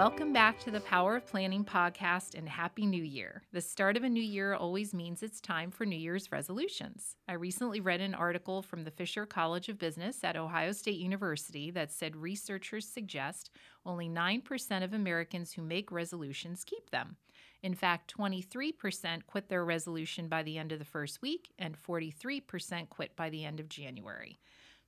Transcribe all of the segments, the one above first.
Welcome back to the Power of Planning podcast and Happy New Year. The start of a new year always means it's time for New Year's resolutions. I recently read an article from the Fisher College of Business at Ohio State University that said researchers suggest only 9% of Americans who make resolutions keep them. In fact, 23% quit their resolution by the end of the first week, and 43% quit by the end of January.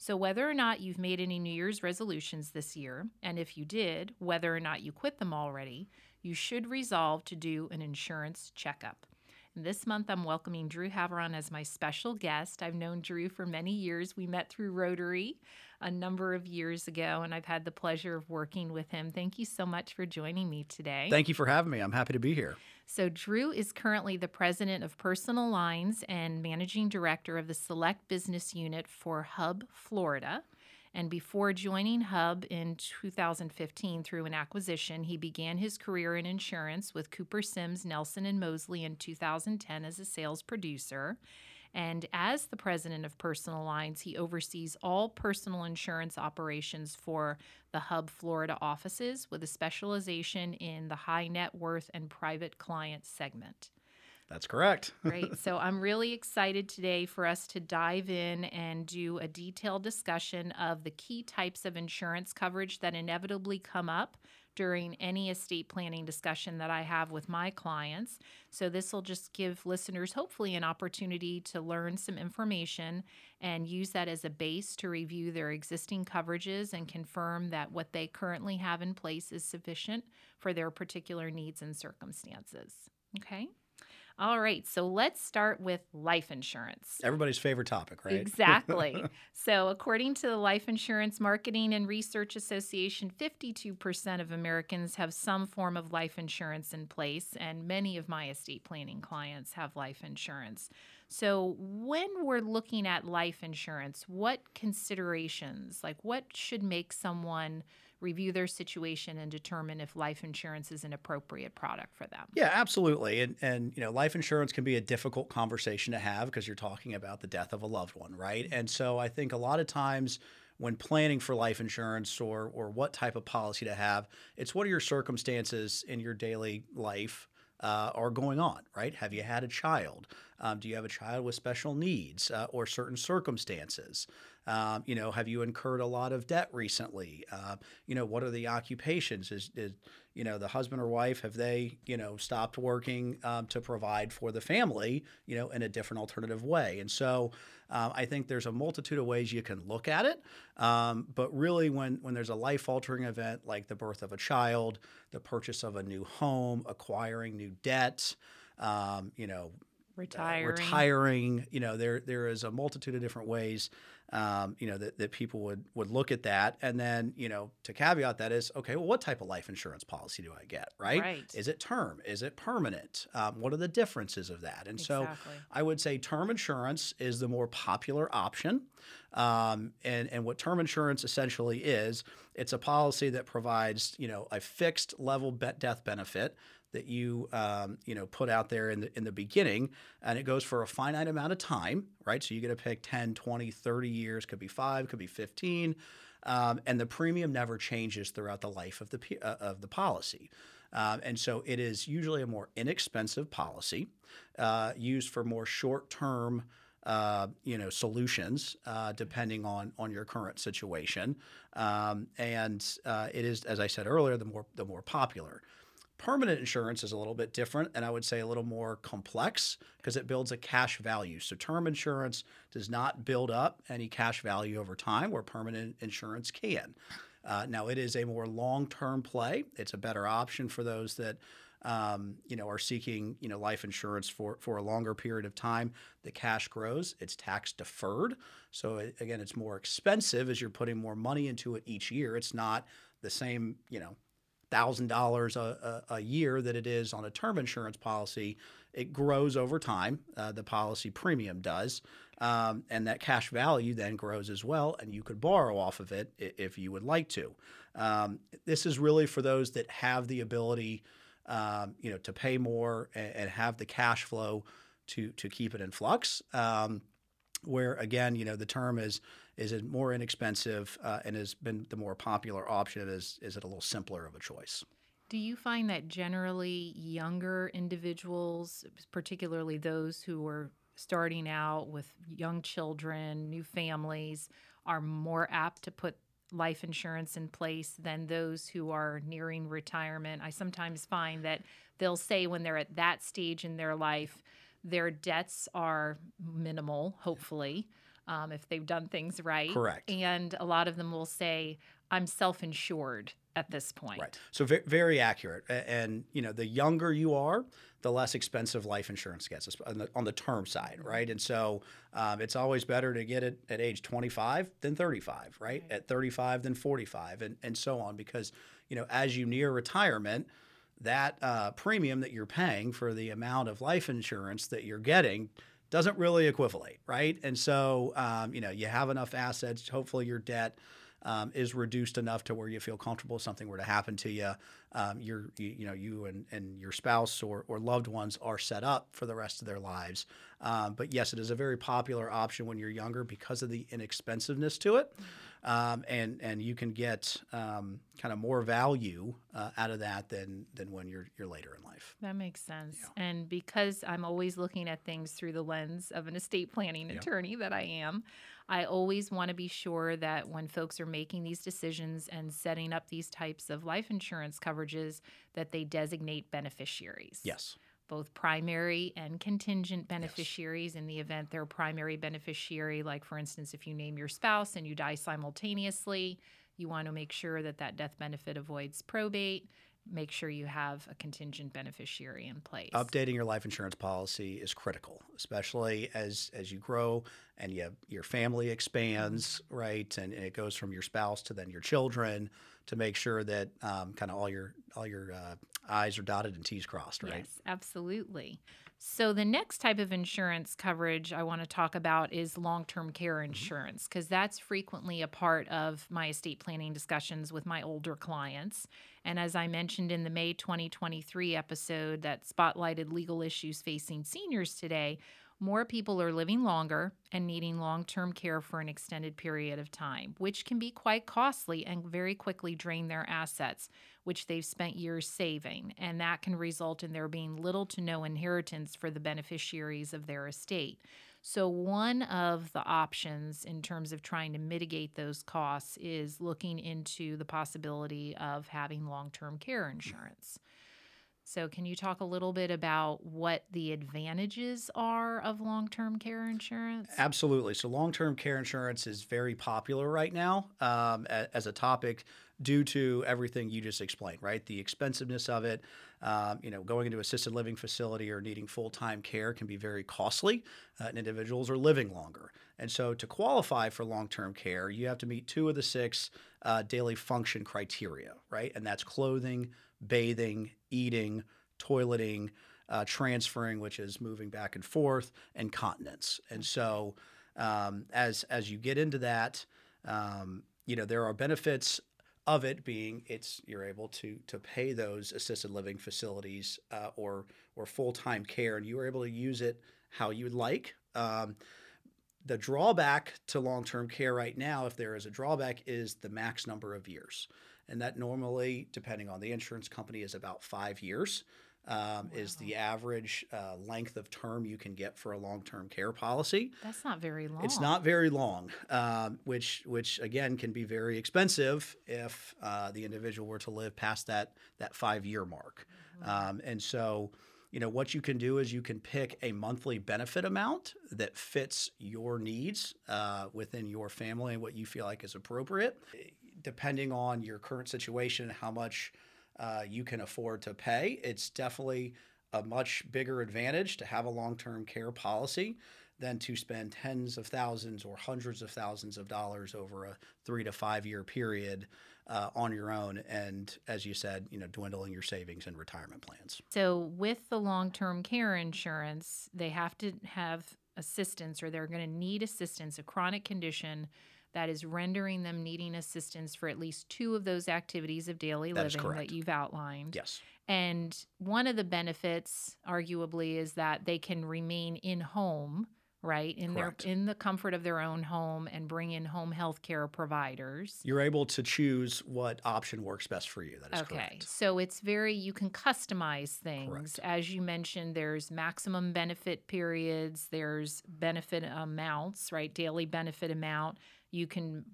So, whether or not you've made any New Year's resolutions this year, and if you did, whether or not you quit them already, you should resolve to do an insurance checkup. This month, I'm welcoming Drew Havron as my special guest. I've known Drew for many years. We met through Rotary a number of years ago, and I've had the pleasure of working with him. Thank you so much for joining me today. Thank you for having me. I'm happy to be here. So, Drew is currently the president of personal lines and managing director of the Select Business Unit for Hub Florida. And before joining Hub in 2015 through an acquisition, he began his career in insurance with Cooper Sims, Nelson, and Mosley in 2010 as a sales producer. And as the president of Personal Lines, he oversees all personal insurance operations for the Hub Florida offices with a specialization in the high net worth and private client segment. That's correct. Great. So I'm really excited today for us to dive in and do a detailed discussion of the key types of insurance coverage that inevitably come up during any estate planning discussion that I have with my clients. So, this will just give listeners hopefully an opportunity to learn some information and use that as a base to review their existing coverages and confirm that what they currently have in place is sufficient for their particular needs and circumstances. Okay. All right, so let's start with life insurance. Everybody's favorite topic, right? Exactly. so, according to the Life Insurance Marketing and Research Association, 52% of Americans have some form of life insurance in place, and many of my estate planning clients have life insurance. So, when we're looking at life insurance, what considerations, like what should make someone review their situation and determine if life insurance is an appropriate product for them. Yeah, absolutely. And and you know, life insurance can be a difficult conversation to have because you're talking about the death of a loved one, right? And so I think a lot of times when planning for life insurance or or what type of policy to have, it's what are your circumstances in your daily life uh, are going on, right? Have you had a child? Um, do you have a child with special needs uh, or certain circumstances? Um, you know, have you incurred a lot of debt recently? Uh, you know, what are the occupations? Is, is, you know the husband or wife have they you know stopped working um, to provide for the family you know in a different alternative way? And so um, I think there's a multitude of ways you can look at it. Um, but really, when when there's a life altering event like the birth of a child, the purchase of a new home, acquiring new debt, you know retiring. Uh, retiring. You know, there there is a multitude of different ways um, you know, that, that people would would look at that. And then, you know, to caveat that is, okay, well, what type of life insurance policy do I get, right? right. Is it term? Is it permanent? Um, what are the differences of that? And exactly. so I would say term insurance is the more popular option. Um, and, and what term insurance essentially is, it's a policy that provides, you know, a fixed level death benefit that you um, you know put out there in the in the beginning and it goes for a finite amount of time right? So you get to pick 10 20 30 years could be 5 could be 15 um, and the premium never changes throughout the life of the uh, of the policy. Um, and so it is usually a more inexpensive policy uh, used for more short term uh, you know solutions uh, depending on on your current situation, um, and uh, it is as I said earlier the more the more popular. Permanent insurance is a little bit different and I would say a little more complex because it builds a cash value. So, term insurance does not build up any cash value over time, where permanent insurance can. Uh, now, it is a more long term play, it's a better option for those that. Um, you know, are seeking you know life insurance for for a longer period of time. The cash grows; it's tax deferred. So it, again, it's more expensive as you're putting more money into it each year. It's not the same you know thousand dollars a year that it is on a term insurance policy, it grows over time. Uh, the policy premium does, um, and that cash value then grows as well, and you could borrow off of it if you would like to. Um, this is really for those that have the ability, um, you know, to pay more and, and, have the cash flow to to keep it in flux. Um, where again, you know, the term is is it more inexpensive uh, and has been the more popular option? Is is it a little simpler of a choice? Do you find that generally younger individuals, particularly those who are starting out with young children, new families, are more apt to put life insurance in place than those who are nearing retirement? I sometimes find that they'll say when they're at that stage in their life, their debts are minimal, hopefully, um, if they've done things right. Correct. And a lot of them will say, I'm self insured at this point. Right. So very, very accurate. And you know, the younger you are, the less expensive life insurance gets on the, on the term side, Mm-hmm. right? And so um, it's always better to get it at age 25 than 35, right? At 35 than 45, and and so on, because you know, as you near retirement. That uh, premium that you're paying for the amount of life insurance that you're getting doesn't really equivalate, right? And so, um, you know, you have enough assets. Hopefully, your debt um, is reduced enough to where you feel comfortable if something were to happen to you. Um, you, you know, you and, and your spouse or, or loved ones are set up for the rest of their lives. Um, but yes, it is a very popular option when you're younger because of the inexpensiveness to it. Um, and and you can get um, kind of more value uh, out of that than than when you're you're later in life. That makes sense. And because I'm always looking at things through the lens of an estate planning Yeah. attorney that I am, I always want to be sure that when folks are making these decisions and setting up these types of life insurance coverages that they designate beneficiaries. Yes. Both primary and contingent beneficiaries in the event they're a primary beneficiary like for instance if you name your spouse and you die simultaneously, you want to make sure that that death benefit avoids probate make sure you have a contingent beneficiary in place. Updating your life insurance policy is critical, especially as as you grow and you, your family expands, right? And, and it goes from your spouse to then your children to make sure that um, kind of all your all your uh, I's are dotted and T's crossed, right? Yes, absolutely. So, the next type of insurance coverage I want to talk about is long term care Mm-hmm. insurance, because that's frequently a part of my estate planning discussions with my older clients. And as I mentioned in the May 2023 episode that spotlighted legal issues facing seniors today, more people are living longer and needing long term care for an extended period of time, which can be quite costly and very quickly drain their assets, which they've spent years saving. And that can result in there being little to no inheritance for the beneficiaries of their estate. So, one of the options in terms of trying to mitigate those costs is looking into the possibility of having long term care insurance. So, can you talk a little bit about what the advantages are of long term care insurance? Absolutely. So, long term care insurance is very popular right now um, as a topic due to everything you just explained, right? The expensiveness of it. Um, you know, going into assisted living facility or needing full time care can be very costly, uh, and individuals are living longer. And so, to qualify for long term care, you have to meet two of the six uh, daily function criteria, right? And that's clothing, bathing, eating, toileting, uh, transferring, which is moving back and forth, and continence. And so, um, as as you get into that, um, you know there are benefits of it being it's you're able to to pay those assisted living facilities uh, or or full time care, and you are able to use it how you would like. Um, the drawback to long term care right now, if there is a drawback, is the max number of years. And that normally, depending on the insurance company, is about five years, um, is the average uh, length of term you can get for a long term care policy. That's not very long. It's not very long, um, which which again can be very expensive if uh, the individual were to live past that that five year mark. Um, and so, you know, what you can do is you can pick a monthly benefit amount that fits your needs uh, within your family and what you feel like is appropriate, depending on your current situation, and how much uh, you can afford to pay. It's definitely a much bigger advantage to have a long term care policy than to spend tens of thousands or hundreds of thousands of dollars over a three to five year period uh, on your own. And as you said, you know, dwindling your savings and retirement plans. So, with the long term care insurance, they have to have assistance or they're going to need assistance, a chronic condition that is rendering them needing assistance for at least two of those activities of daily That living that you've outlined. Yes. And one of the benefits, arguably, is that they can remain in home right in Correct. their in the comfort of their own home and bring in home health care providers You're able to choose what option works best for you. That is okay correct. so it's very you can customize things Correct. as you mentioned there's maximum benefit periods there's benefit amounts right daily benefit amount you can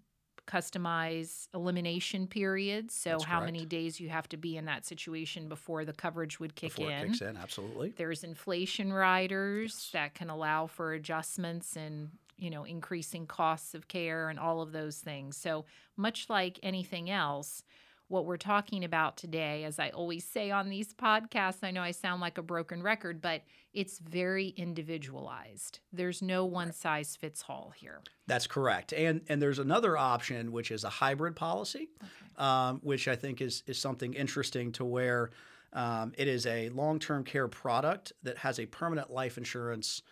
customize elimination periods so That's how correct. many days you have to be in that situation before the coverage would kick Before in it kicks in, absolutely. there's inflation riders Yes. that can allow for adjustments and you know increasing costs of care and all of those things. So much like anything else, what we're talking about today, as I always say on these podcasts, I know I sound like a broken record, but it's very individualized. There's no one size fits all here. That's correct. And and there's another option which is a hybrid policy, um, which I think is is something interesting to where um, it is a long term care product that has a permanent life insurance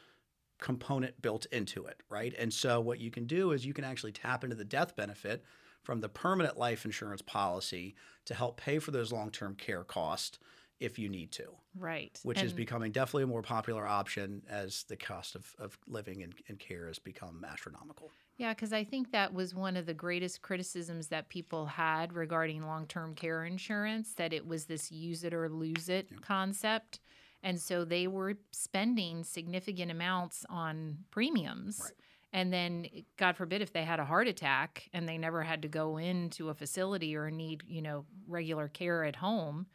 component built into it, right? And so what you can do is you can actually tap into the death benefit from the permanent life insurance policy to help pay for those long term care costs if you need to, Right. which is becoming definitely a more popular option as the cost of, of living and, and care has become astronomical. Yeah, because I think that was one of the greatest criticisms that people had regarding long term care insurance that it was this use it or lose it concept. And so they were spending significant amounts on premiums. Right. And then, God forbid, if they had a heart attack and they never had to go into a facility or need, you know, regular care at home,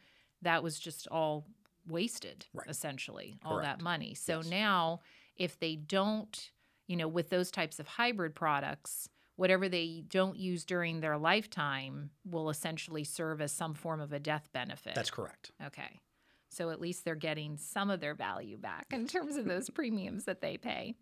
that was just all wasted, Right. essentially, all that money. So Yes. now, if they don't, you know, with those types of hybrid products, whatever they don't use during their lifetime will essentially serve as some form of a death benefit. That's correct. okay. So at least they're getting some of their value back in terms of those premiums that they pay.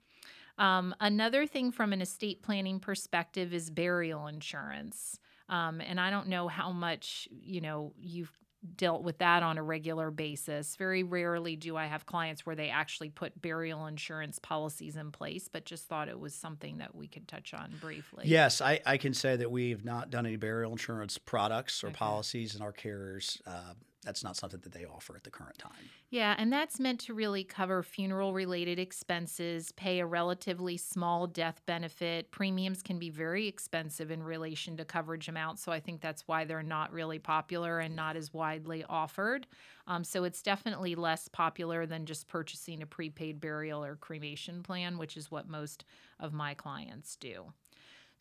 Um, another thing from an estate planning perspective is burial insurance. Um, and I don't know how much, you know, you've dealt with that on a regular basis. Very rarely do I have clients where they actually put burial insurance policies in place, but just thought it was something that we could touch on briefly. Yes, I, I can say that we've not done any burial insurance products or Okay. policies in our carriers. Uh, that's not something that they offer at the current time. Yeah, and that's meant to really cover funeral related expenses, pay a relatively small death benefit. Premiums can be very expensive in relation to coverage amounts, so I think that's why they're not really popular and not as widely offered. Um, so it's definitely less popular than just purchasing a prepaid burial or cremation plan, which is what most of my clients do.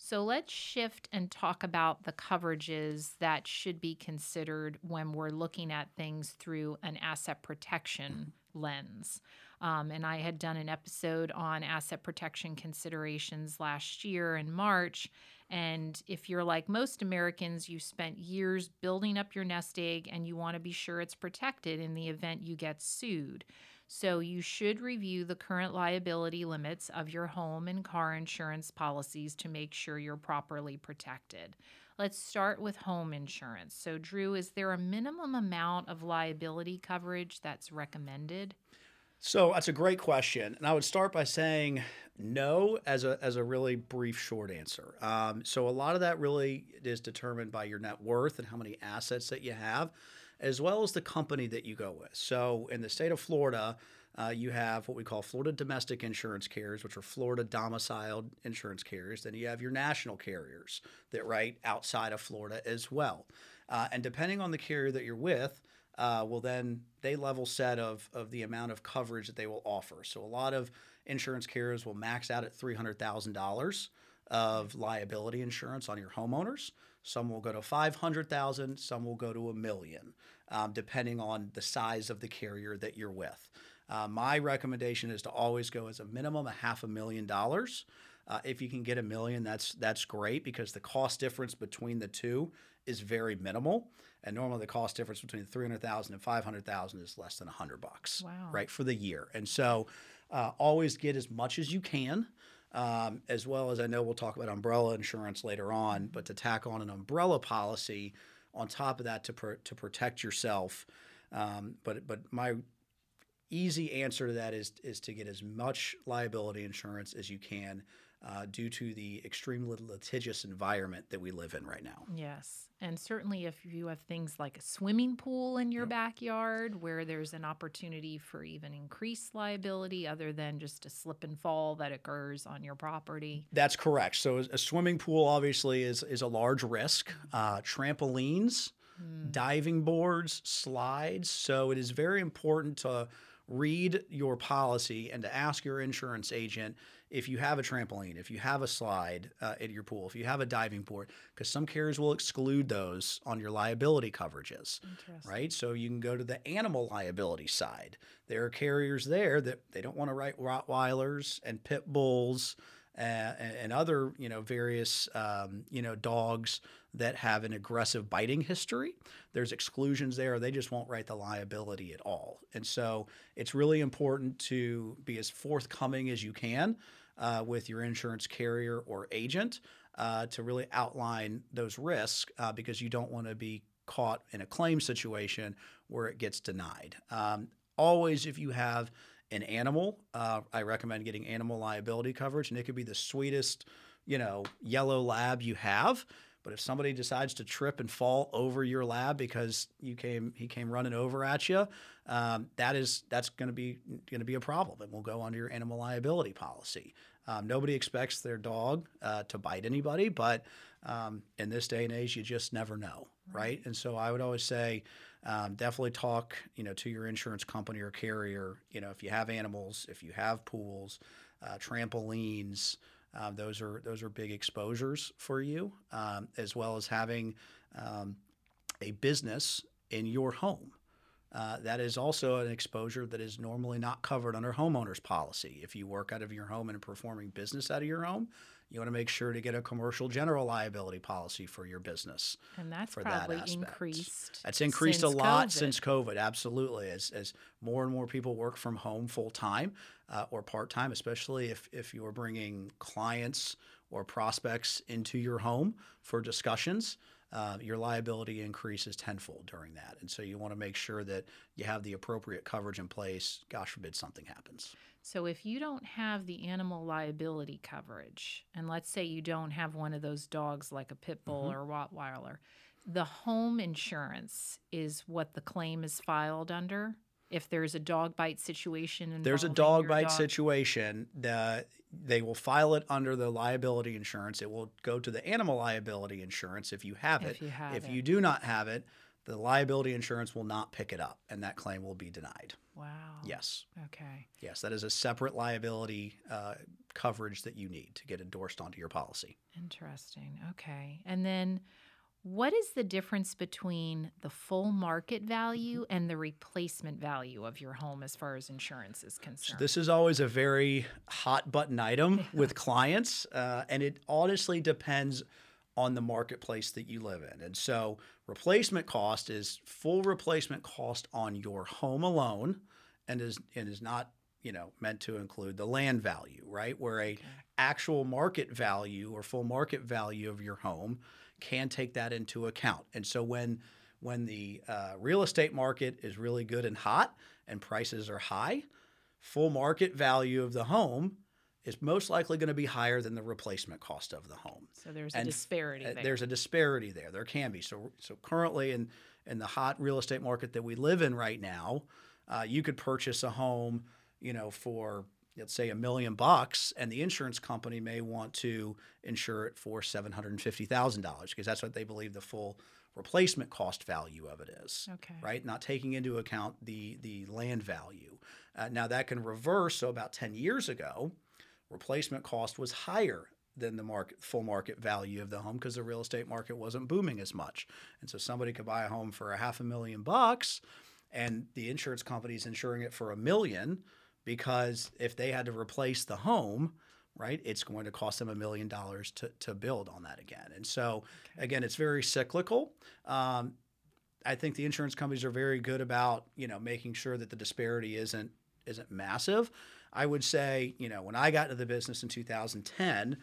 So let's shift and talk about the coverages that should be considered when we're looking at things through an asset protection lens. Um, and I had done an episode on asset protection considerations last year in March. And if you're like most Americans, you spent years building up your nest egg and you want to be sure it's protected in the event you get sued. So you should review the current liability limits of your home and car insurance policies to make sure you're properly protected. Let's start with home insurance. So, Drew, is there a minimum amount of liability coverage that's recommended? So that's a great question, and I would start by saying no as a as a really brief short answer. Um, so a lot of that really is determined by your net worth and how many assets that you have, as well as the company that you go with. So in the state of Florida, uh, you have what we call Florida domestic insurance carriers, which are Florida domiciled insurance carriers. Then you have your national carriers that write outside of Florida as well. Uh, and depending on the carrier that you're with, uh, will then they level set of of the amount of coverage that they will offer. So a lot of insurance carriers will max out at three hundred thousand dollars of liability insurance on your homeowners. Some will go to five hundred thousand. Some will go to a million, um, depending on the size of the carrier that you're with. Uh, my recommendation is to always go as a minimum a half a million dollars. Uh, if you can get a million, that's that's great because the cost difference between the two is very minimal. And normally the cost difference between 300,000 and 500,000 is less than 100 bucks, Wow. right, for the year. And so uh, always get as much as you can, um, as well as I know we'll talk about umbrella insurance later on, but to tack on an umbrella policy on top of that to, pr- to protect yourself. Um, but, but my easy answer to that is, is to get as much liability insurance as you can uh, due to the extremely litigious environment that we live in right now. Yes. And certainly, if you have things like a swimming pool in your backyard where there's an opportunity for even increased liability other than just a slip and fall that occurs on your property. That's correct. So a swimming pool obviously is is a large risk. Uh, trampolines, diving boards, slides. So it is very important to read your policy and to ask your insurance agent if you have a trampoline, if you have a slide uh, at your pool, if you have a diving board, because some carriers will exclude those on your liability coverages, right? So you can go to the animal liability side. There are carriers there that they don't want to write Rottweilers and pit bulls uh, and, and other, you know, various, um, you know, dogs that have an aggressive biting history. There's exclusions there. They just won't write the liability at all. And so it's really important to be as forthcoming as you can uh, with your insurance carrier or agent uh, to really outline those risks uh, because you don't want to be caught in a claim situation where it gets denied. Um, always, if you have an animal, uh, I recommend getting animal liability coverage, and it could be the sweetest, you know, yellow lab you have. But if somebody decides to trip and fall over your lab because you came, he came running over at you, um, that is that's going to be going to be a problem, and will go under your animal liability policy. Um, nobody expects their dog uh, to bite anybody, but um, in this day and age, you just never know, right? And so I would always say, um, definitely talk, you know, to your insurance company or carrier. You know, if you have animals, if you have pools, uh, trampolines, uh, those are those are big exposures for you, um, as well as having um, a business in your home. Uh, that is also an exposure that is normally not covered under homeowners policy. If you work out of your home and are performing business out of your home, you want to make sure to get a commercial general liability policy for your business. And that's for probably that aspect. increased. It's increased a lot COVID. since COVID, absolutely. As, as more and more people work from home full time uh, or part time, especially if, if you're bringing clients or prospects into your home for discussions, uh, your liability increases tenfold during that. And so you want to make sure that you have the appropriate coverage in place. Gosh forbid something happens. So if you don't have the animal liability coverage, and let's say you don't have one of those dogs like a pit bull Mm-hmm. or Rottweiler, the home insurance is what the claim is filed under. If there's a dog bite situation, there's a dog bite dog- situation that they will file it under the liability insurance. It will go to the animal liability insurance if you have it. If you have if it. you do not have it, the liability insurance will not pick it up and that claim will be denied. Wow. Yes. Okay. Yes, that is a separate liability uh, coverage that you need to get endorsed onto your policy. Interesting. Okay. And then what is the difference between the full market value and the replacement value of your home as far as insurance is So concerned? this is always a very hot button item with clients, uh, and it honestly depends on the marketplace that you live in. And so, replacement cost is full replacement cost on your home alone, and is and is not you know meant to include the land value, right? Where a actual market value or full market value of your home can take that into account. And so when when the uh, real estate market is really good and hot and prices are high, full market value of the home is most likely going to be higher than the replacement cost of the home. so there's a disparity Uh, there. There's a disparity there. There can be. So so currently in in the hot real estate market that we live in right now, uh, you could purchase a home, you know, for let's say a million bucks, and the insurance company may want to insure it for seven hundred and fifty thousand dollars because that's what they believe the full replacement cost value of it is okay. right? Not taking into account the the land value. Uh, now that can reverse. So about ten years ago, replacement cost was higher than the market full market value of the home because the real estate market wasn't booming as much, and so somebody could buy a home for a half a million bucks, and the insurance company's insuring it for a million because if they had to replace the home. Right, it's going to cost them a million dollars to to build on that again, and so again, it's very cyclical. Um, I think the insurance companies are very good about you know making sure that the disparity isn't isn't massive. I would say you know when I got into the business in 2010,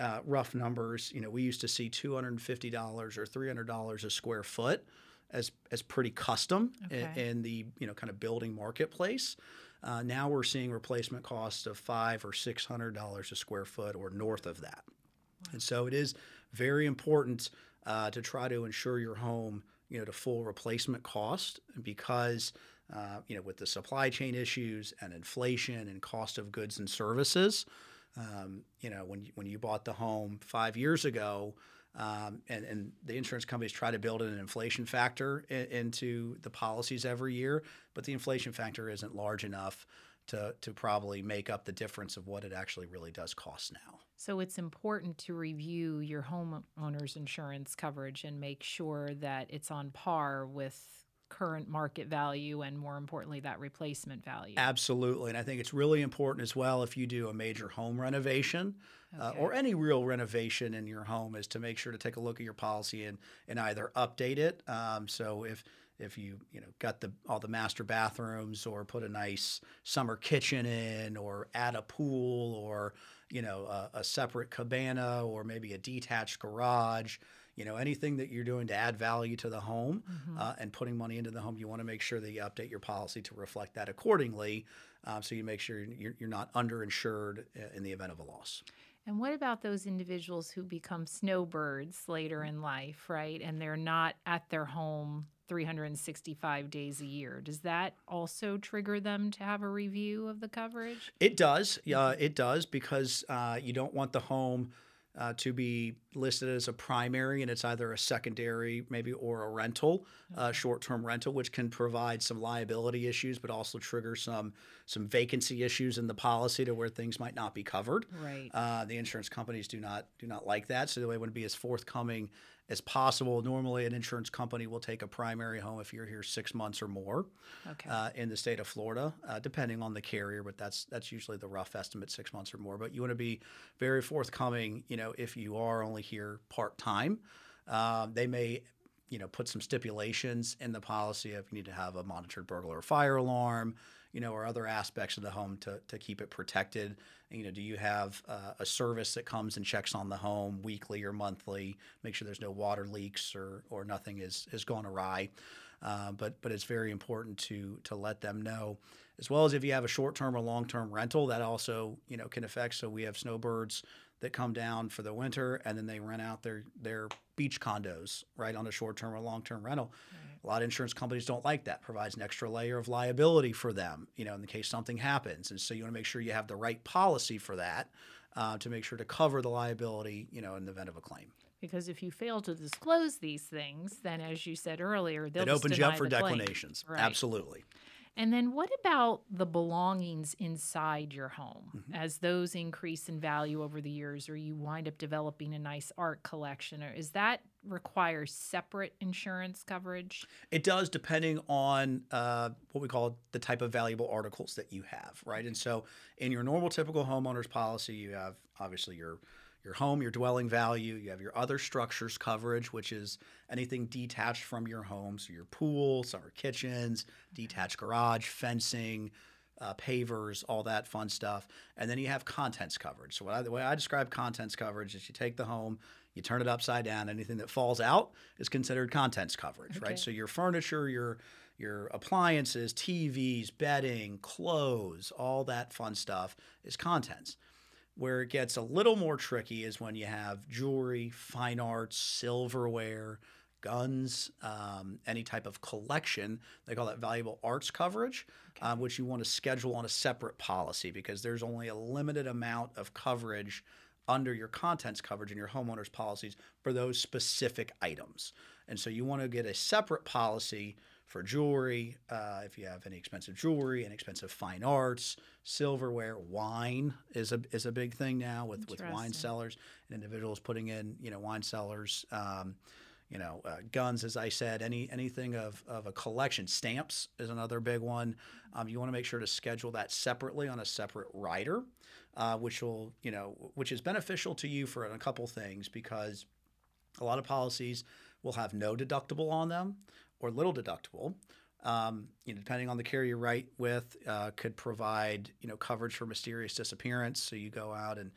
uh, rough numbers, you know we used to see 250 dollars or 300 dollars a square foot as as pretty custom Okay. in, the you know kind of building marketplace. Uh, now we're seeing replacement costs of five or six hundred dollars a square foot or north of that. And so it is very important uh, to try to insure your home, you know, to full replacement cost because. Uh, you know, with the supply chain issues and inflation and cost of goods and services, um, you know, when you, when you bought the home five years ago, um, and, and the insurance companies try to build an inflation factor in, into the policies every year, but the inflation factor isn't large enough to, to probably make up the difference of what it actually really does cost now. So it's important to review your homeowner's insurance coverage and make sure that it's on par with current market value and more importantly that replacement value absolutely and i think it's really important as well if you do a major home renovation uh, okay. uh, or any real renovation in your home is to make sure to take a look at your policy and, and either update it um, so if if you you know got the all the master bathrooms or put a nice summer kitchen in or add a pool or you know a, a separate cabana or maybe a detached garage you know anything that you're doing to add value to the home mm-hmm. uh, and putting money into the home you want to make sure that you update your policy to reflect that accordingly um, so you make sure you're, you're not underinsured uh, in the event of a loss and what about those individuals who become snowbirds later in life, right? And they're not at their home 365 days a year. Does that also trigger them to have a review of the coverage? It does. Yeah, it does because uh, you don't want the home uh, to be listed as a primary, and it's either a secondary, maybe, or a rental, uh, short-term rental, which can provide some liability issues, but also trigger some some vacancy issues in the policy to where things might not be covered. Right. Uh, the insurance companies do not do not like that, so they to be as forthcoming as possible. Normally, an insurance company will take a primary home if you're here six months or more okay. uh, in the state of Florida, uh, depending on the carrier. But that's that's usually the rough estimate, six months or more. But you want to be very forthcoming. You know, if you are only here part time, uh, they may you know put some stipulations in the policy if you need to have a monitored burglar or fire alarm you know, or other aspects of the home to, to keep it protected? You know, do you have uh, a service that comes and checks on the home weekly or monthly, make sure there's no water leaks or, or nothing is, is gone awry? Uh, but but it's very important to to let them know, as well as if you have a short term or long term rental, that also you know can affect. So we have snowbirds that come down for the winter and then they rent out their their beach condos right on a short term or long term rental. Right. A lot of insurance companies don't like that. Provides an extra layer of liability for them, you know, in the case something happens. And so you want to make sure you have the right policy for that uh, to make sure to cover the liability, you know, in the event of a claim. Because if you fail to disclose these things, then as you said earlier, they'll it opens you up for declinations. Right. Absolutely. And then what about the belongings inside your home? Mm-hmm. As those increase in value over the years, or you wind up developing a nice art collection, or is that require separate insurance coverage? It does, depending on uh, what we call the type of valuable articles that you have, right? And so, in your normal, typical homeowner's policy, you have obviously your your home, your dwelling value. You have your other structures coverage, which is anything detached from your home. So your pool, summer kitchens, detached garage, fencing, uh, pavers, all that fun stuff. And then you have contents coverage. So I, the way I describe contents coverage is you take the home, you turn it upside down. Anything that falls out is considered contents coverage, okay. right? So your furniture, your your appliances, TVs, bedding, clothes, all that fun stuff is contents. Where it gets a little more tricky is when you have jewelry, fine arts, silverware, guns, um, any type of collection. They call that valuable arts coverage, okay. um, which you want to schedule on a separate policy because there's only a limited amount of coverage under your contents coverage in your homeowner's policies for those specific items. And so you want to get a separate policy for jewelry, uh, if you have any expensive jewelry and expensive fine arts, silverware, wine is a is a big thing now with, with wine cellars and individuals putting in you know wine cellars. Um, you know, uh, guns, as I said, any anything of, of a collection. Stamps is another big one. Um, you want to make sure to schedule that separately on a separate rider, uh, which will, you know, which is beneficial to you for a couple things because a lot of policies will have no deductible on them or little deductible. Um, you know, depending on the carrier you write with, uh, could provide you know coverage for mysterious disappearance. So you go out and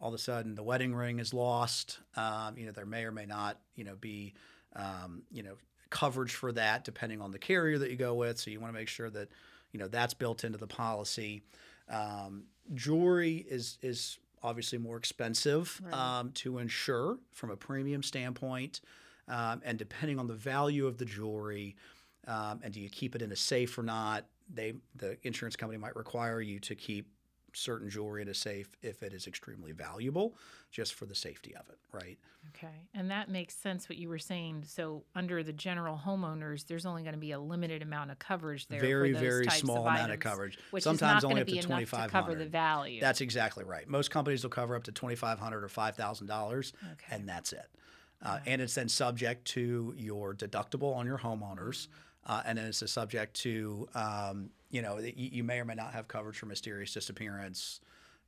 all of a sudden the wedding ring is lost. Um, you know, there may or may not you know be um, you know coverage for that depending on the carrier that you go with. So you want to make sure that you know that's built into the policy. Um, jewelry is is obviously more expensive Right. um, to insure from a premium standpoint, um, and depending on the value of the jewelry, um, and do you keep it in a safe or not? They the insurance company might require you to keep certain jewelry in a safe if it is extremely valuable, just for the safety of it, right? Okay. And that makes sense what you were saying. So under the general homeowners, there's only going to be a limited amount of coverage there. very for those very types small of amount of items, coverage. Which Sometimes is not only up to to be enough to cover the value. That's exactly right. Most companies will cover up to twenty five hundred or five thousand dollars, okay. and that's it. Uh, and it's then subject to your deductible on your homeowners, uh, and then it's a subject to um, you know you, you may or may not have coverage for mysterious disappearance,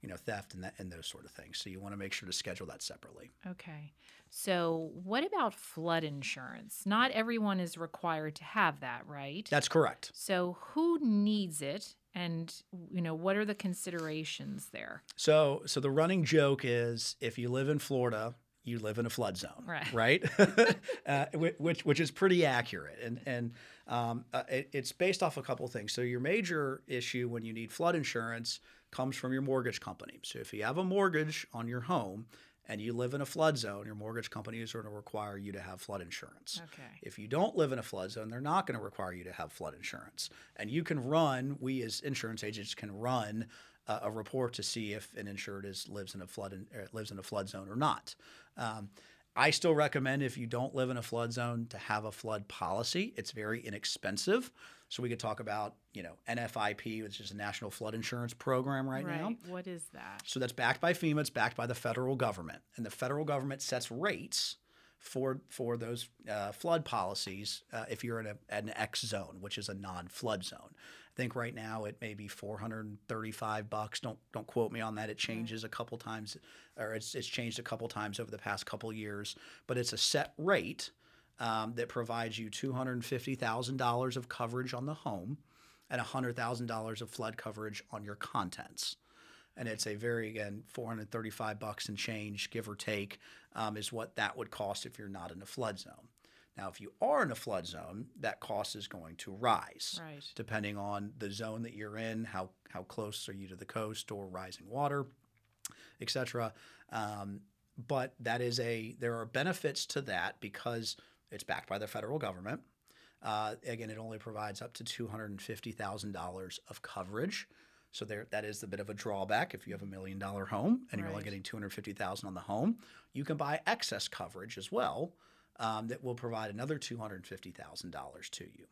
you know, theft and that and those sort of things. So you want to make sure to schedule that separately. Okay. So, what about flood insurance? Not everyone is required to have that, right? That's correct. so, who needs it and you know, what are the considerations there? So so the running joke is if you live in Florida, you live in a flood zone, Right. Right, uh, which which is pretty accurate, and and um, uh, it, it's based off a couple of things. So your major issue when you need flood insurance comes from your mortgage company. So if you have a mortgage on your home and you live in a flood zone, your mortgage company is going to require you to have flood insurance. Okay. If you don't live in a flood zone, they're not going to require you to have flood insurance. And you can run, we as insurance agents can run uh, a report to see if an insured is lives in a flood in, er, lives in a flood zone or not. Um, I still recommend if you don't live in a flood zone to have a flood policy. It's very inexpensive. So we could talk about, you know, NFIP, which is a National Flood Insurance Program right, now. What is that? So that's backed by FEMA. It's backed by the federal government, and the federal government sets rates for for those uh, flood policies uh, if you're in a, an X zone, which is a non-flood zone. I think right now it may be 435 bucks. Don't don't quote me on that. It changes a couple times, or it's it's changed a couple times over the past couple years. But it's a set rate um, that provides you $250,000 of coverage on the home and $100,000 of flood coverage on your contents. And it's a very, again, 435 bucks and change, give or take, um, is what that would cost if you're not in a flood zone. Now, if you are in a flood zone, that cost is going to rise Right. depending on the zone that you're in, how how close are you to the coast or rising water, etc. Um, but that is a there are benefits to that because it's backed by the federal government. Uh, again, it only provides up to two hundred and fifty thousand dollars of coverage. So there, that is a bit of a drawback. If you have a million dollar home and you're only getting two hundred fifty thousand on the home, you can buy excess coverage as well um, that will provide another two hundred fifty thousand dollars to you.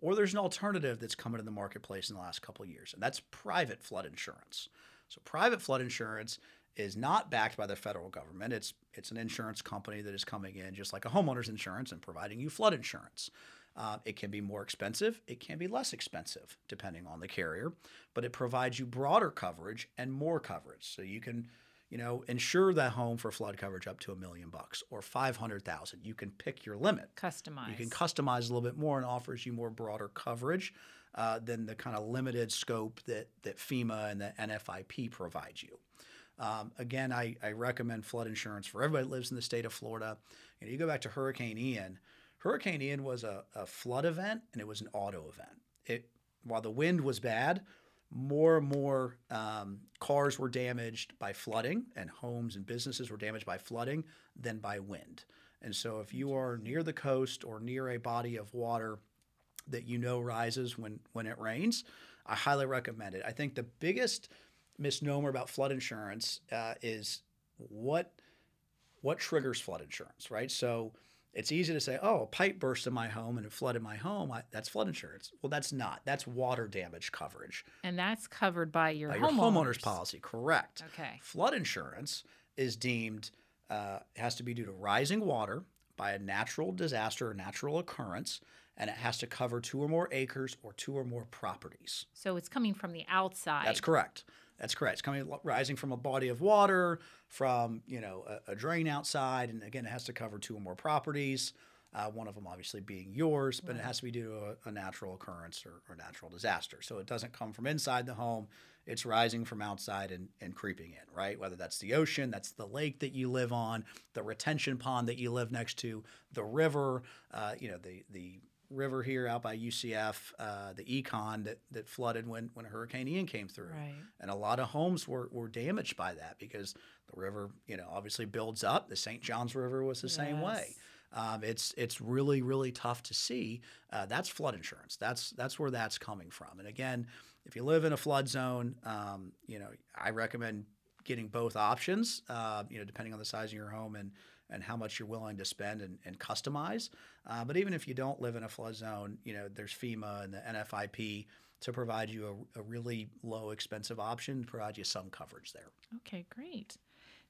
Or there's an alternative that's come into the marketplace in the last couple of years, and that's private flood insurance. So private flood insurance is not backed by the federal government. It's it's an insurance company that is coming in just like a homeowner's insurance and providing you flood insurance. Uh, it can be more expensive. It can be less expensive depending on the carrier, but it provides you broader coverage and more coverage. So you can, you know, insure that home for flood coverage up to a million bucks or five hundred thousand. You can pick your limit. Customize. You can customize a little bit more and offers you more broader coverage uh, than the kind of limited scope that that FEMA and the NFIP provides you. Um, again, I, I recommend flood insurance for everybody that lives in the state of Florida. And you go back to Hurricane Ian. Hurricane Ian was a, a flood event and it was an auto event. It while the wind was bad, more and more um, cars were damaged by flooding, and homes and businesses were damaged by flooding than by wind. And so, if you are near the coast or near a body of water that you know rises when when it rains, I highly recommend it. I think the biggest misnomer about flood insurance uh, is what what triggers flood insurance, right? So it's easy to say, oh, a pipe burst in my home and it flooded my home. I, that's flood insurance. Well, that's not. That's water damage coverage and that's covered by your by homeowners. your homeowner's policy. Correct. Okay. Flood insurance is deemed uh, has to be due to rising water by a natural disaster or natural occurrence, and it has to cover two or more acres or two or more properties. So it's coming from the outside. That's correct. That's correct. It's coming rising from a body of water, from you know a, a drain outside, and again, it has to cover two or more properties. Uh, one of them obviously being yours, but it has to be due to a, a natural occurrence or, or natural disaster. So it doesn't come from inside the home; it's rising from outside and, and creeping in. Right? Whether that's the ocean, that's the lake that you live on, the retention pond that you live next to, the river, uh, you know, the the river here out by UCF, uh, the Econ that, that flooded when, when Hurricane Ian came through. Right. And a lot of homes were, were damaged by that because the river, you know, obviously builds up. The St. Johns River was the same way. Um, it's it's really really tough to see. Uh, that's flood insurance. That's that's where that's coming from. And again, if you live in a flood zone, um, you know I recommend getting both options. Uh, you know, depending on the size of your home and and how much you're willing to spend and, and customize. Uh, but even if you don't live in a flood zone, you know there's FEMA and the NFIP to provide you a, a really low expensive option to provide you some coverage there. Okay, great.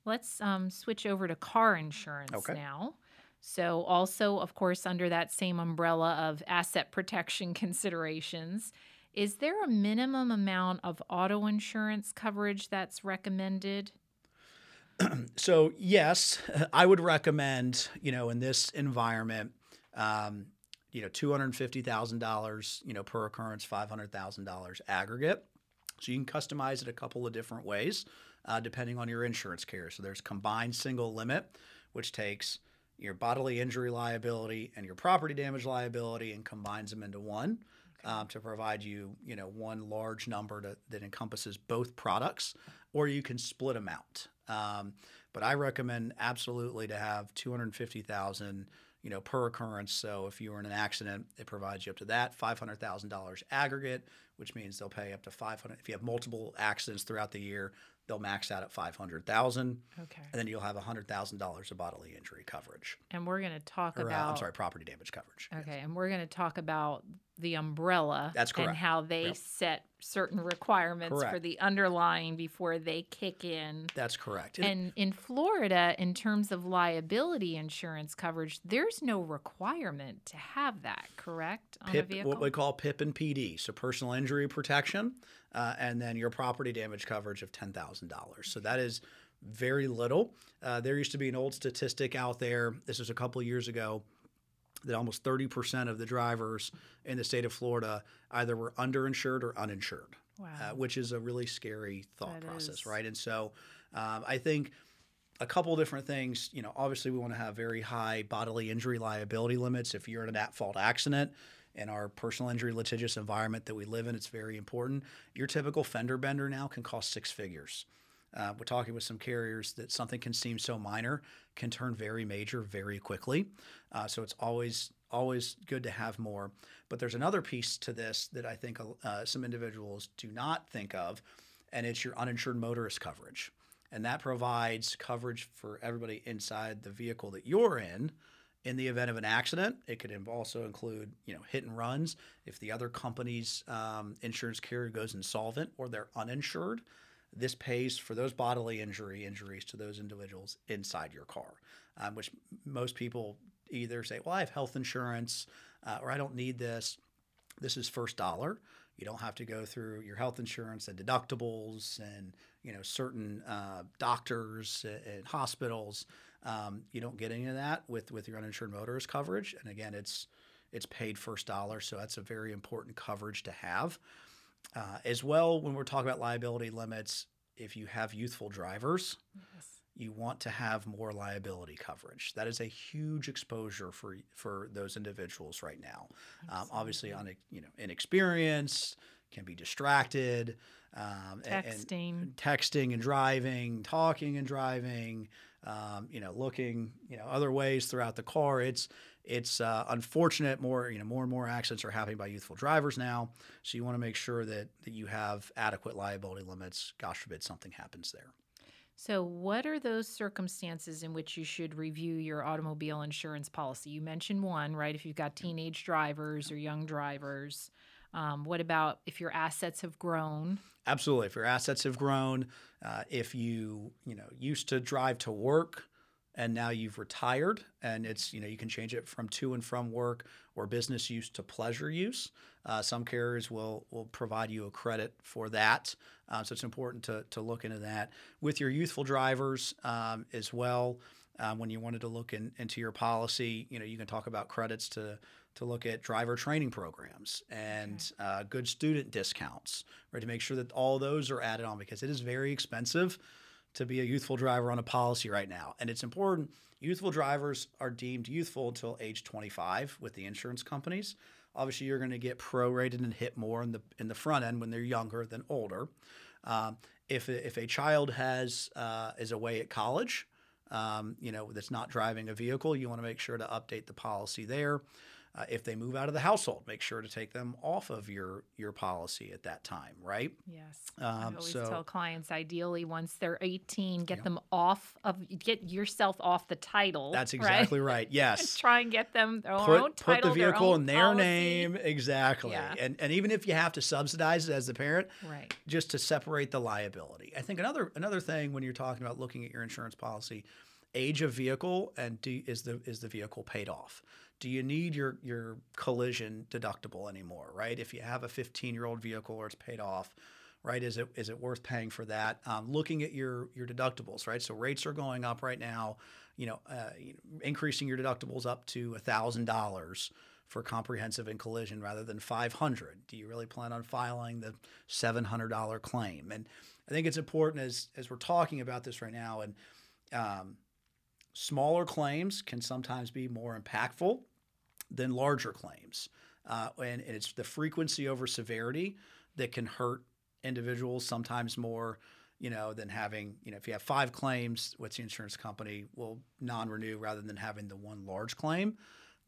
Let's um, switch over to car insurance Okay. now. So, also, of course, under that same umbrella of asset protection considerations, is there a minimum amount of auto insurance coverage that's recommended? So yes, I would recommend you know in this environment, um, you know two hundred fifty thousand dollars you know per occurrence, five hundred thousand dollars aggregate. So you can customize it a couple of different ways uh, depending on your insurance carrier. So there's combined single limit, which takes your bodily injury liability and your property damage liability and combines them into one um, to provide you, you know, one large number to, that encompasses both products, or you can split them out. Um, but I recommend absolutely to have 250,000, you know, per occurrence. So if you were in an accident, it provides you up to that $500,000 aggregate, which means they'll pay up to 500. If you have multiple accidents throughout the year, they'll max out at 500,000, Okay. and then you'll have $100,000 of bodily injury coverage, And we're going to talk or uh, about. I'm sorry, property damage coverage. Okay, and we're going to talk about the umbrella That's and how they Yep. set certain requirements for the underlying before they kick in. That's correct. And in Florida, in terms of liability insurance coverage, there's no requirement to have that, correct? On a PIP, vehicle? what we call PIP and PD, so personal injury protection, uh, and then your property damage coverage of ten thousand dollars. So that is very little. Uh, there used to be an old statistic out there. This was a couple of years ago that almost thirty percent of the drivers in the state of Florida either were underinsured or uninsured wow. uh, which is a really scary thought That process, is. right? And so um, I think a couple different things. You know, obviously we want to have very high bodily injury liability limits. If you're in an at-fault accident in our personal injury litigious environment that we live in, it's very important. Your typical fender bender now can cost six figures. Uh, we're talking with some carriers that something can seem so minor can turn very major very quickly. Uh, so it's always always good to have more. But there's another piece to this that I think uh, some individuals do not think of, and it's your uninsured motorist coverage, and that provides coverage for everybody inside the vehicle that you're in. In the event of an accident, it could also include, you know, hit and runs. If the other company's um, insurance carrier goes insolvent or they're uninsured, this pays for those bodily injury injuries to those individuals inside your car, um, which most people either say, "Well, I have health insurance," uh, or "I don't need this." This is first dollar. You don't have to go through your health insurance and deductibles and you know certain uh, doctors and hospitals. Um, you don't get any of that with with your uninsured motorist coverage. And again, it's it's paid first dollar, so that's a very important coverage to have. Uh, as well, when we're talking about liability limits, if you have youthful drivers, Yes. you want to have more liability coverage. That is a huge exposure for for those individuals right now. Um, obviously, on you know inexperience, can be distracted, um, and- and Texting. texting and driving, talking and driving, um, you know, looking, you know, other ways throughout the car. It's it's uh, unfortunate. More you know, more and more accidents are happening by youthful drivers now. So you want to make sure that that you have adequate liability limits. Gosh forbid something happens there. So, what are those circumstances in which you should review your automobile insurance policy? You mentioned one, right? If you've got teenage drivers or young drivers. Um, what about if your assets have grown? Absolutely. If your assets have grown, uh, if you you know used to drive to work and now you've retired and it's you know you can change it from to and from work or business use to pleasure use. Uh, some carriers will will provide you a credit for that, uh, so it's important to to look into that with your youthful drivers um, as well. Um, when you wanted to look in, into your policy, you know you can talk about credits to to look at driver training programs and uh, good student discounts, right? To make sure that all those are added on because it is very expensive to be a youthful driver on a policy right now. And it's important youthful drivers are deemed youthful until age 25 with the insurance companies. Obviously, you're going to get prorated and hit more in the in the front end when they're younger than older. Um, if if a child has uh, is away at college, um, you know that's not driving a vehicle, you want to make sure to update the policy there. Uh, if they move out of the household, make sure to take them off of your your policy at that time, right? Yes. I Um, always so tell clients ideally once they're 18, get them off of get yourself off the title. that's exactly right. And Yes. try and get them their own Put, put title, the their vehicle own in their policy. name exactly, Yeah. and and even if you have to subsidize it as the parent, Right. just to separate the liability. I think another another thing when you're talking about looking at your insurance policy, age of vehicle and do, is the is the vehicle paid off? Do you need your your collision deductible anymore? Right? If you have a 15 year old vehicle or it's paid off, right? Is it is it worth paying for that? Um, looking at your your deductibles, right? So rates are going up right now. You know, uh, increasing your deductibles up to thousand dollars for comprehensive and collision rather than 500 do you really plan on filing the $700 claim and i think it's important as as we're talking about this right now and um, smaller claims can sometimes be more impactful than larger claims uh, and, and it's the frequency over severity that can hurt individuals sometimes more you know than having you know if you have five claims what's the insurance company will non-renew rather than having the one large claim?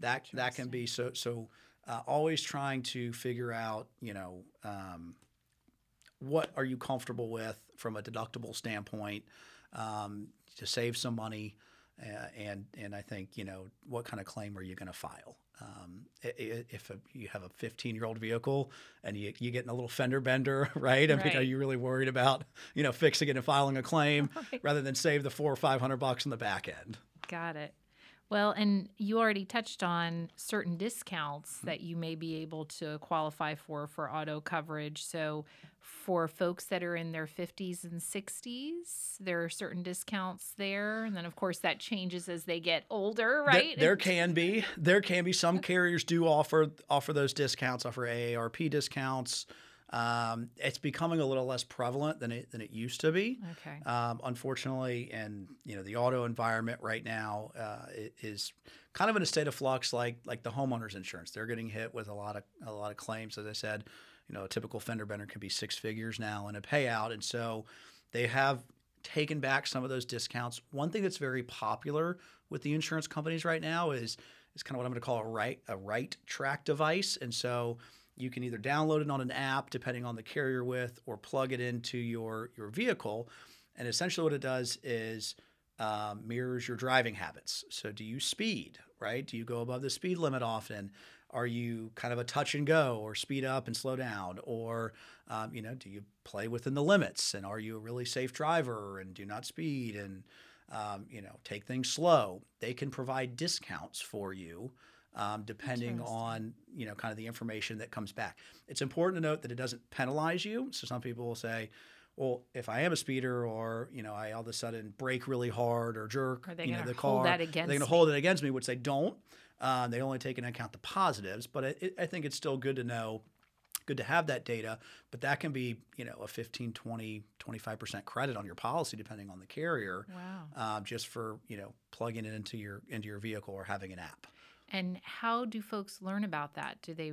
That that can be so so uh, always trying to figure out you know um, what are you comfortable with from a deductible standpoint um, to save some money uh, and and I think you know what kind of claim are you going to file um, if a, you have a 15 year old vehicle and you, you get in a little fender bender right I mean are you really worried about you know fixing it and filing a claim Right. rather than save the four or five hundred bucks on the back end Got it. Well, and you already touched on certain discounts that you may be able to qualify for for auto coverage. So, for folks that are in their 50s and 60s, there are certain discounts there. And then, of course, that changes as they get older, There- right? There, can be. There can be. Some carriers do offer offer those discounts, offer AARP discounts. Um, it's becoming a little less prevalent than it than it used to be. okay. Um, unfortunately, and you know the auto environment right now uh, is kind of in a state of flux, like like the homeowners insurance. They're getting hit with a lot of a lot of claims. As I said, you know, a typical fender bender can be six figures now in a payout, and so they have taken back some of those discounts. One thing that's very popular with the insurance companies right now is is kind of what I'm going to call a right a right track device, and so you can either download it on an app depending on the carrier with or plug it into your your vehicle. And essentially what it does is um, mirrors your driving habits. So do you speed right? Do you go above the speed limit often? Are you kind of a touch and go or speed up and slow down? Or um, you know do you play within the limits? And are you a really safe driver? And do not speed? And um, you know take things slow. They can provide discounts for you um, depending on you know kind of the information that comes back. It's important to note that it doesn't penalize you. So some people will say, well, if I am a speeder or you know I all of a sudden brake really hard or jerk, you know, the car, that against are against going to hold it against me, which they don't. Um, they only take into account the positives, but it, it, I think it's still good to know good to have that data but that can be you know a 15 20 25% credit on your policy depending on the carrier Wow. um, just for you know plugging it into your into your vehicle or having an app And how do folks learn about that? Do they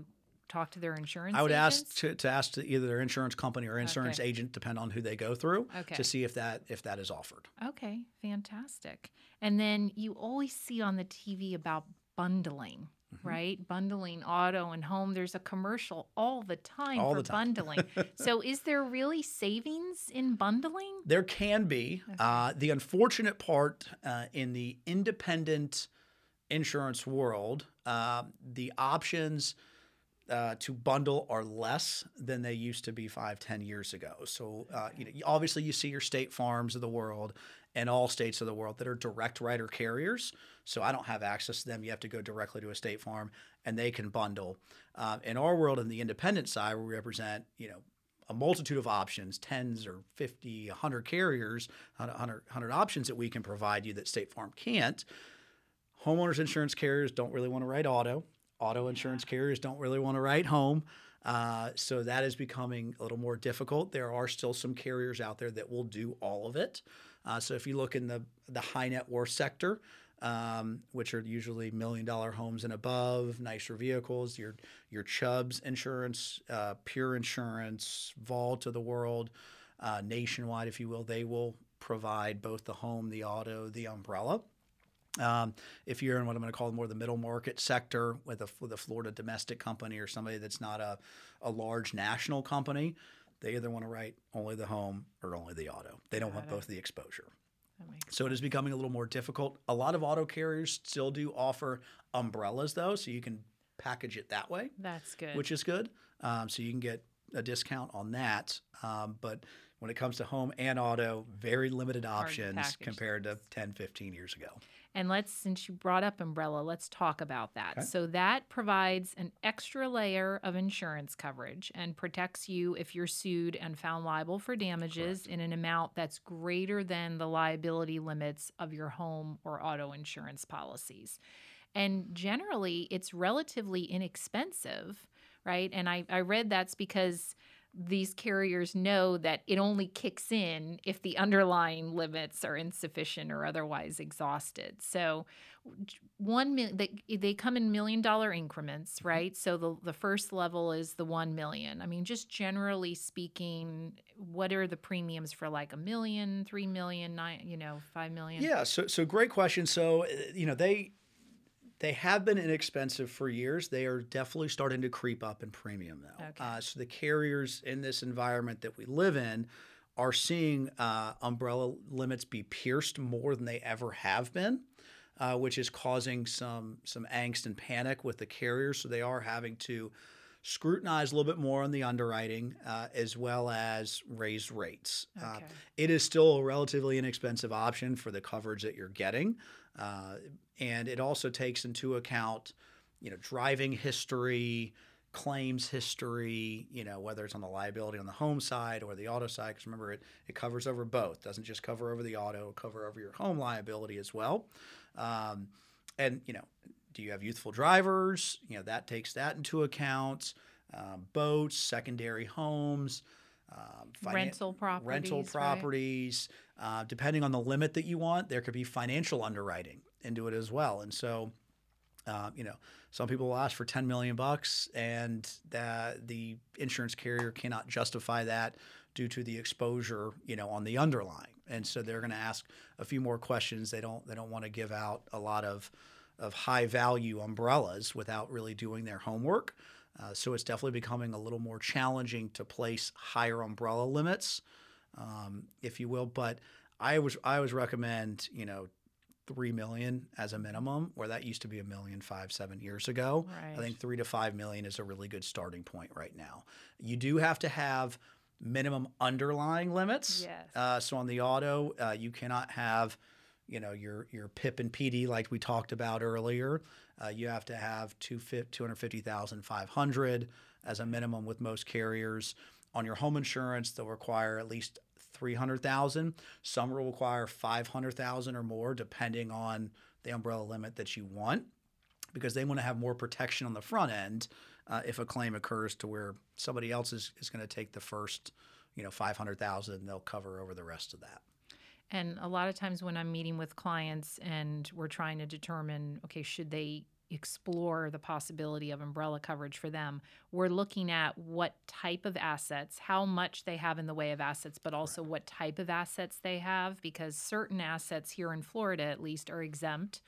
talk to their insurance I would ask to, to ask to either their insurance company or insurance Okay. agent, depend on who they go through, Okay. to see if that if that is offered. Okay, fantastic. And then you always see on the TV about bundling, Mm-hmm. right? Bundling auto and home. There's a commercial all the time All for the time. bundling. so is there really savings in bundling? There can be uh, the unfortunate part uh, in the independent insurance world. Uh, the options uh, to bundle are less than they used to be five, ten years ago. So, uh, you know, obviously, you see your state farms of the world and all states of the world that are direct writer carriers. So, I don't have access to them. You have to go directly to a state farm, and they can bundle. Uh, in our world, in the independent side, we represent, you know, a multitude of options, tens or 50, 100 carriers, 100, 100 options that we can provide you that State Farm can't. Homeowners insurance carriers don't really want to write auto. Auto insurance carriers don't really want to write home. Uh, so that is becoming a little more difficult. There are still some carriers out there that will do all of it. Uh, so if you look in the the high net worth sector, um, which are usually million dollar homes and above, nicer vehicles. Your your Chubbs insurance, uh, Pure Insurance, Vault of the world, uh, nationwide, if you will, they will provide both the home, the auto, the umbrella. Um, if you're in what I'm going to call more the middle market sector with a, with a Florida domestic company or somebody that's not a, a large national company, they either want to write only the home or only the auto. They don't Got want it. both the exposure. So it is becoming a little more difficult. A lot of auto carriers still do offer umbrellas, though, so you can package it that way, That's good. which is good. Um, so you can get a discount on that. Um, but when it comes to home and auto, very limited options compared to 10, 15 years ago. And let's, since you brought up umbrella, let's talk about that. Okay. So that provides an extra layer of insurance coverage and protects you if you're sued and found liable for damages in an amount that's greater than the liability limits of your home or auto insurance policies. And generally, it's relatively inexpensive, right? And I, I read that's because these carriers know that it only kicks in if the underlying limits are insufficient or otherwise exhausted. So, one they, they come in million dollar increments, right? So the the first level is the one million. I mean, just generally speaking, what are the premiums for like a million, three million, nine, you know, five million? Yeah, so so great question. So uh, you know they they have been inexpensive for years. They are definitely starting to creep up in premium though. Okay. Uh, so the carriers in this environment that we live in are seeing uh, umbrella limits be pierced more than they ever have been. Uh, which is causing some some angst and panic with the carriers. So they are having to scrutinize a little bit more on the underwriting uh, as well as raise rates. Uh, Okay. it is still a relatively inexpensive option for the coverage that you're getting, uh, and it also takes into account, you know, driving history, claims history. You know, whether it's on the liability on the home side or the auto side. Because remember, it it covers over both. Doesn't just cover over the auto, cover over your home liability as well. Um, and you know, do you have youthful drivers? You know, that takes that into account. Um, boats, secondary homes, um, finan- rental properties. rental right? Uh, depending on the limit that you want, there could be financial underwriting into it as well. And so, uh, you know, some people will ask for 10 million bucks, and that the insurance carrier cannot justify that due to the exposure, you know, on the underlying. And so they're going to ask a few more questions. They don't they don't want to give out a lot of of high value umbrellas without really doing their homework. Uh, so it's definitely becoming a little more challenging to place higher umbrella limits, um, if you will. But I was I always recommend you know three million as a minimum, where that used to be a million five seven years ago. Right. I think three to five million is a really good starting point right now. You do have to have minimum underlying limits. Yes. Uh, so on the auto, uh, you cannot have, you know, your your PIP and PD like we talked about earlier. Uh, you have to have two hundred fifty thousand five hundred as a minimum with most carriers. On your home insurance, they'll require at least three hundred thousand. Some will require five hundred thousand or more, depending on the umbrella limit that you want, because they want to have more protection on the front end uh, if a claim occurs to where somebody else is, is going to take the first, you know, five hundred thousand, and they'll cover over the rest of that. And a lot of times when I'm meeting with clients and we're trying to determine, okay, should they explore the possibility of umbrella coverage for them, we're looking at what type of assets, how much they have in the way of assets, but also what type of assets they have, because certain assets here in Florida, at least, are exempt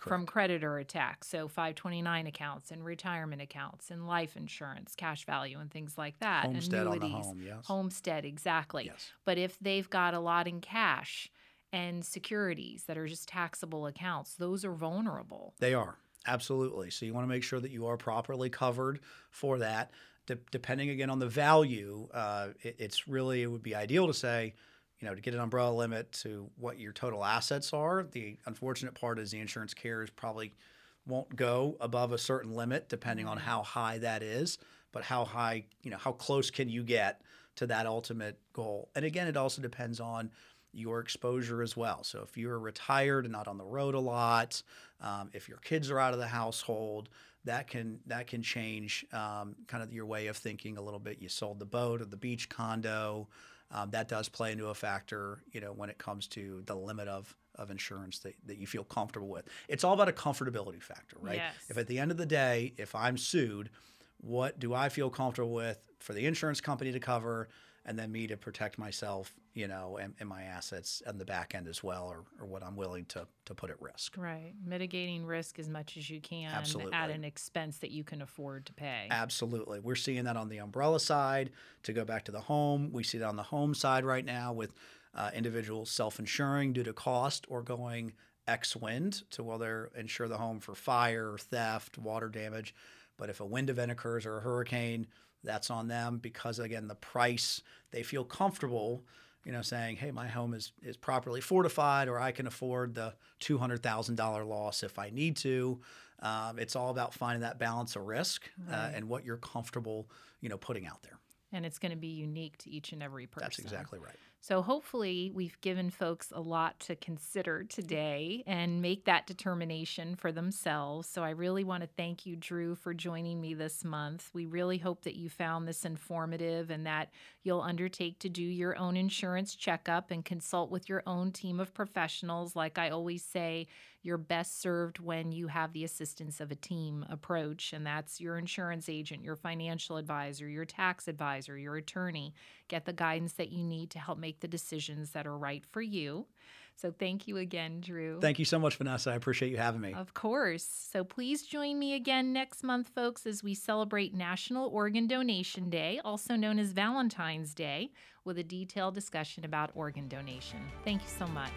from creditor attacks. So 529 accounts and retirement accounts and life insurance, cash value, and things like that. Homestead annuities. home, yes. Homestead, exactly. Yes. But if they've got a lot in cash and securities that are just taxable accounts, those are vulnerable. They are absolutely. So you want to make sure that you are properly covered for that. De- depending again on the value, uh, it, it's really it would be ideal to say, you know, to get an umbrella limit to what your total assets are. The unfortunate part is the insurance carriers probably won't go above a certain limit, depending on how high that is. But how high, you know, how close can you get to that ultimate goal? And again, it also depends on your exposure as well. So if you're retired and not on the road a lot, um, if your kids are out of the household, that can that can change um, kind of your way of thinking a little bit. You sold the boat or the beach condo. Um, that does play into a factor, you know, when it comes to the limit of of insurance that, that you feel comfortable with. It's all about a comfortability factor, right? Yes. If at the end of the day, if I'm sued, what do I feel comfortable with for the insurance company to cover and then me to protect myself, you know, and, and my assets on the back end as well, or, or what I'm willing to, to put at risk. Right. Mitigating risk as much as you can Absolutely. at an expense that you can afford to pay. Absolutely. We're seeing that on the umbrella side. To go back to the home, we see that on the home side right now with uh, individuals self insuring due to cost or going X wind to whether insure the home for fire, theft, water damage. But if a wind event occurs or a hurricane, that's on them because again the price they feel comfortable you know saying hey my home is is properly fortified or i can afford the $200000 loss if i need to. Um, it's all about finding that balance of risk uh, and what you're comfortable you know putting out there. And it's going to be unique to each and every person. that's exactly right So, hopefully, we've given folks a lot to consider today and make that determination for themselves. So, I really want to thank you, Drew, for joining me this month. We really hope that you found this informative and that you'll undertake to do your own insurance checkup and consult with your own team of professionals. Like I always say, you're best served when you have the assistance of a team approach, and that's your insurance agent, your financial advisor, your tax advisor, your attorney. Get the guidance that you need to help make the decisions that are right for you. So, thank you again, Drew. thank you so much vanessa i appreciate you having me Of course. So please join me again next month, folks, as we celebrate National Organ Donation Day, also known as Valentine's Day, with a detailed discussion about organ donation. Thank you so much.